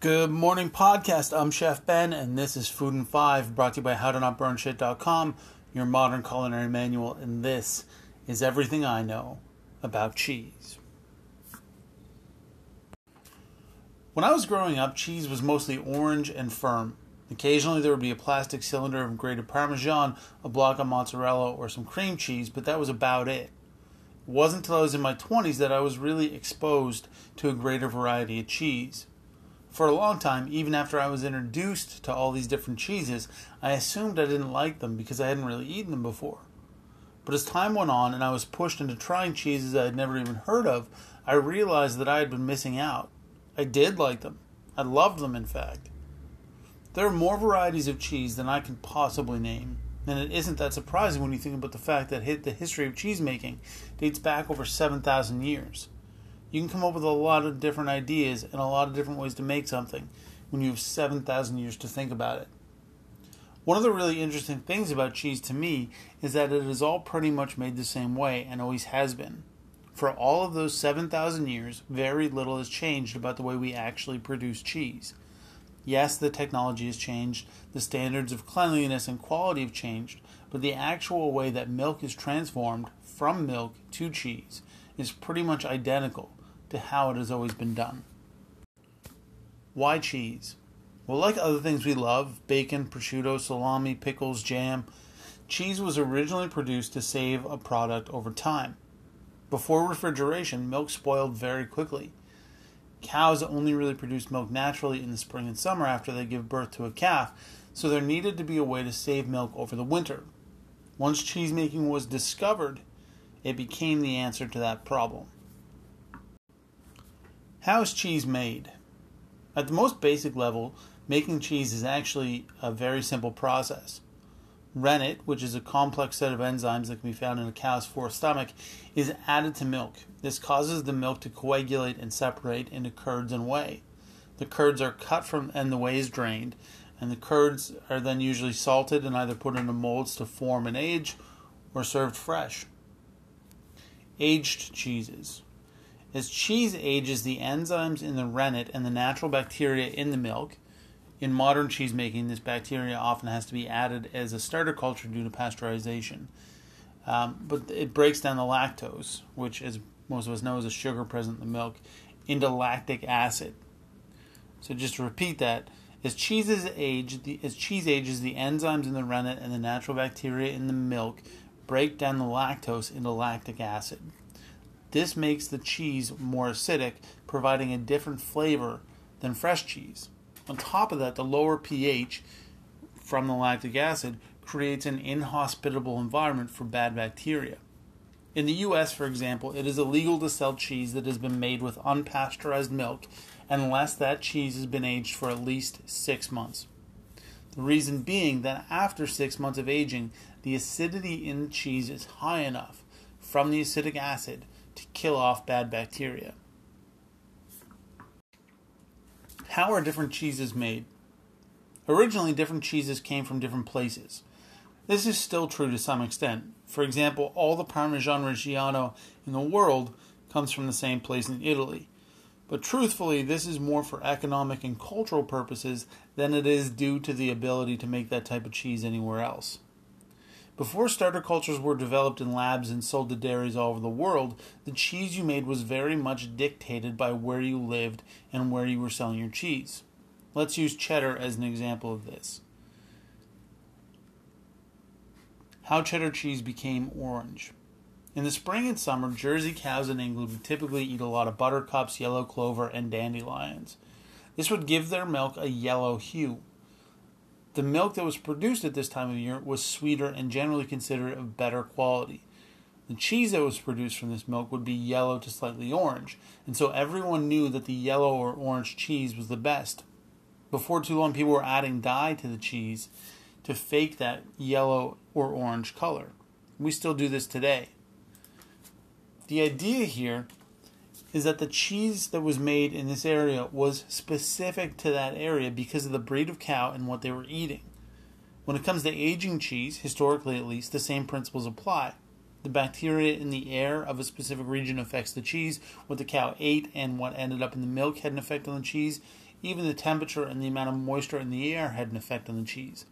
Good morning, podcast. I'm Chef Ben, and this is Food and Five, brought to you by HowToNotBurnShit.com, your modern culinary manual. And this is everything I know about cheese. When I was growing up, cheese was mostly orange and firm. Occasionally, there would be a plastic cylinder of grated Parmesan, a block of mozzarella, or some cream cheese, but that was about it. It wasn't until I was in my 20s that I was really exposed to a greater variety of cheese. For a long time, even after I was introduced to all these different cheeses, I assumed I didn't like them because I hadn't really eaten them before. But as time went on and I was pushed into trying cheeses I had never even heard of, I realized that I had been missing out. I did like them. I loved them, in fact. There are more varieties of cheese than I can possibly name, and it isn't that surprising when you think about the fact that the history of cheesemaking dates back over 7,000 years. You can come up with a lot of different ideas and a lot of different ways to make something when you have 7,000 years to think about it. One of the really interesting things about cheese to me is that it is all pretty much made the same way and always has been. For all of those 7,000 years, very little has changed about the way we actually produce cheese. Yes, the technology has changed, the standards of cleanliness and quality have changed, but the actual way that milk is transformed from milk to cheese is pretty much identical to how it has always been done. Why cheese? Well, like other things we love bacon, prosciutto, salami, pickles, jam cheese was originally produced to save a product over time. Before refrigeration, milk spoiled very quickly. Cows only really produce milk naturally in the spring and summer after they give birth to a calf, so there needed to be a way to save milk over the winter. Once cheese making was discovered, it became the answer to that problem. How is cheese made? At the most basic level, making cheese is actually a very simple process. Rennet, which is a complex set of enzymes that can be found in a cow's fourth stomach, is added to milk. This causes the milk to coagulate and separate into curds and whey. The curds are cut from and the whey is drained, and the curds are then usually salted and either put into molds to form and age or served fresh. Aged cheeses. As cheese ages, the enzymes in the rennet and the natural bacteria in the milk. In modern cheese making, this bacteria often has to be added as a starter culture due to pasteurization. Um, but it breaks down the lactose, which, as most of us know, is a sugar present in the milk, into lactic acid. So just to repeat that, as cheeses age, the, as cheese ages, the enzymes in the rennet and the natural bacteria in the milk break down the lactose into lactic acid. This makes the cheese more acidic, providing a different flavor than fresh cheese. On top of that, the lower pH from the lactic acid creates an inhospitable environment for bad bacteria. In the US, for example, it is illegal to sell cheese that has been made with unpasteurized milk unless that cheese has been aged for at least six months. The reason being that after six months of aging, the acidity in the cheese is high enough from the acetic acid to kill off bad bacteria. How are different cheeses made? Originally, different cheeses came from different places. This is still true to some extent. For example, all the Parmesan Reggiano in the world comes from the same place in Italy. But truthfully, this is more for economic and cultural purposes than it is due to the ability to make that type of cheese anywhere else. Before starter cultures were developed in labs and sold to dairies all over the world, the cheese you made was very much dictated by where you lived and where you were selling your cheese. Let's use cheddar as an example of this. How cheddar cheese became orange. In the spring and summer, Jersey cows in England would typically eat a lot of buttercups, yellow clover, and dandelions. This would give their milk a yellow hue. The milk that was produced at this time of year was sweeter and generally considered of better quality. The cheese that was produced from this milk would be yellow to slightly orange, and so everyone knew that the yellow or orange cheese was the best. Before too long, people were adding dye to the cheese to fake that yellow or orange color. We still do this today. The idea here is that the cheese that was made in this area was specific to that area because of the breed of cow and what they were eating. When it comes to aging cheese, historically at least, the same principles apply. The bacteria in the air of a specific region affects the cheese. What the cow ate and what ended up in the milk had an effect on the cheese. Even the temperature and the amount of moisture in the air had an effect on the cheese.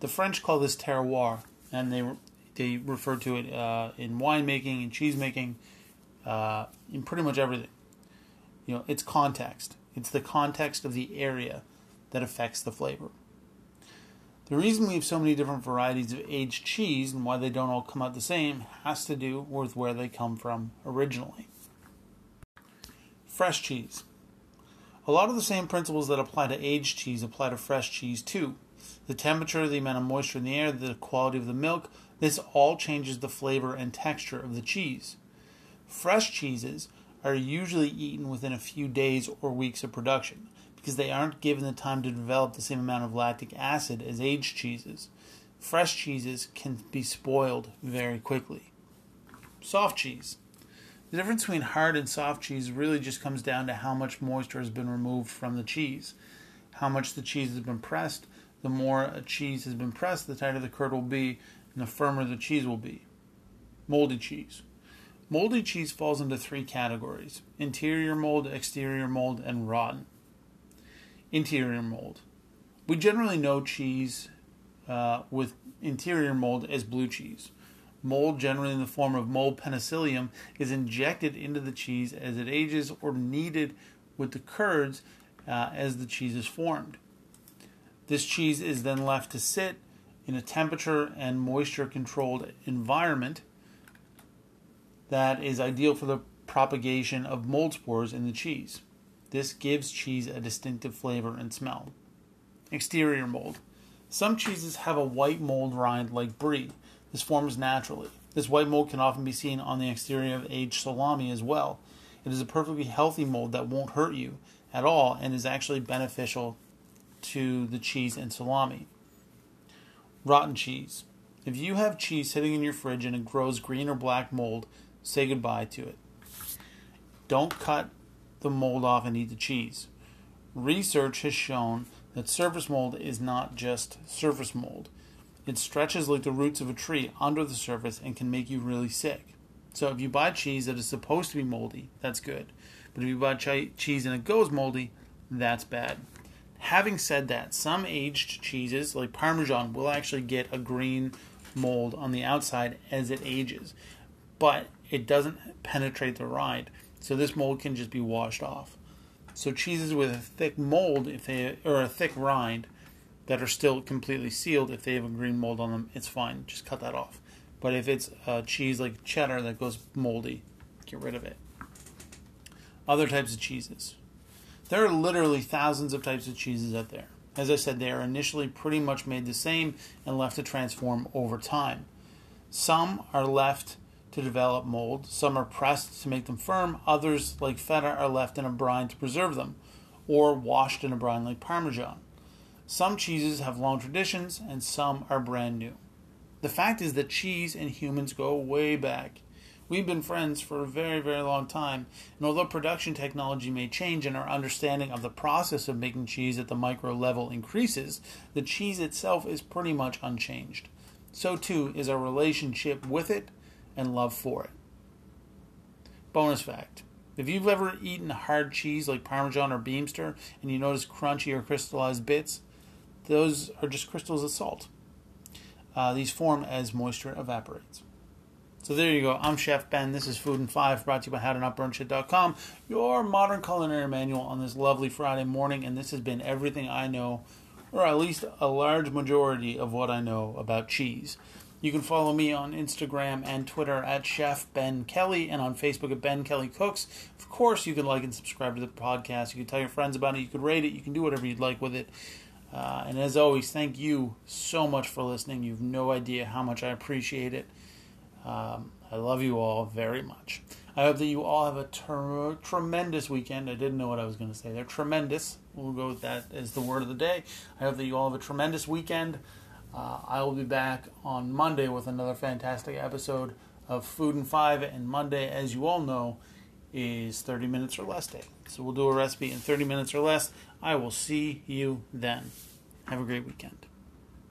The French call this terroir, and they they refer to it uh, in winemaking and cheese making, uh, in pretty much everything. You know, it's context. It's the context of the area that affects the flavor. The reason we have so many different varieties of aged cheese and why they don't all come out the same has to do with where they come from originally. Fresh cheese. A lot of the same principles that apply to aged cheese apply to fresh cheese too. The temperature, the amount of moisture in the air, the quality of the milk, this all changes the flavor and texture of the cheese. Fresh cheeses are usually eaten within a few days or weeks of production because they aren't given the time to develop the same amount of lactic acid as aged cheeses. Fresh cheeses can be spoiled very quickly. Soft cheese. The difference between hard and soft cheese really just comes down to how much moisture has been removed from the cheese. How much the cheese has been pressed. The more a cheese has been pressed, the tighter the curd will be, and the firmer the cheese will be. Moldy cheese. Moldy cheese falls into three categories interior mold, exterior mold, and rotten. Interior mold. We generally know cheese uh, with interior mold as blue cheese. Mold, generally in the form of mold penicillium, is injected into the cheese as it ages or kneaded with the curds uh, as the cheese is formed. This cheese is then left to sit in a temperature and moisture controlled environment that is ideal for the propagation of mold spores in the cheese. This gives cheese a distinctive flavor and smell. Exterior mold. Some cheeses have a white mold rind like brie. This forms naturally. This white mold can often be seen on the exterior of aged salami as well. It is a perfectly healthy mold that won't hurt you at all and is actually beneficial to the cheese and salami. Rotten cheese. If you have cheese sitting in your fridge and it grows green or black mold, say goodbye to it. Don't cut the mold off and eat the cheese. Research has shown that surface mold is not just surface mold. It stretches like the roots of a tree under the surface and can make you really sick. So if you buy cheese that is supposed to be moldy, that's good. But if you buy ch- cheese and it goes moldy, that's bad. Having said that, some aged cheeses, like Parmesan, will actually get a green mold on the outside as it ages, but it doesn't penetrate the rind, so this mold can just be washed off. So cheeses with a thick mold, if they or a thick rind, that are still completely sealed, if they have a green mold on them, it's fine. Just cut that off. But if it's a cheese like cheddar that goes moldy, get rid of it. Other types of cheeses. There are literally thousands of types of cheeses out there. As I said, they are initially pretty much made the same and left to transform over time. Some are left to develop mold, some are pressed to make them firm, others, like feta, are left in a brine to preserve them, or washed in a brine like Parmesan. Some cheeses have long traditions, and some are brand new. The fact is that cheese and humans go way back. We've been friends for a very, very long time, and although production technology may change and our understanding of the process of making cheese at the micro level increases, the cheese itself is pretty much unchanged. So, too, is our relationship with it and love for it. Bonus fact if you've ever eaten hard cheese like Parmesan or Beemster and you notice crunchy or crystallized bits, those are just crystals of salt. Uh, these form as moisture evaporates. So there you go. I'm Chef Ben. This is Food and Five, brought to you by HowToNotBurnShit.com, your modern culinary manual on this lovely Friday morning. And this has been everything I know, or at least a large majority of what I know about cheese. You can follow me on Instagram and Twitter at Chef Ben Kelly and on Facebook at Ben Kelly Cooks. Of course, you can like and subscribe to the podcast. You can tell your friends about it. You can rate it. You can do whatever you'd like with it. Uh, and as always, thank you so much for listening. You have no idea how much I appreciate it. Um, I love you all very much. I hope that you all have a ter- tremendous weekend. I didn't know what I was going to say there. Tremendous. We'll go with that as the word of the day. I hope that you all have a tremendous weekend. Uh, I will be back on Monday with another fantastic episode of Food and Five. And Monday, as you all know, is 30 minutes or less day. So we'll do a recipe in 30 minutes or less. I will see you then. Have a great weekend.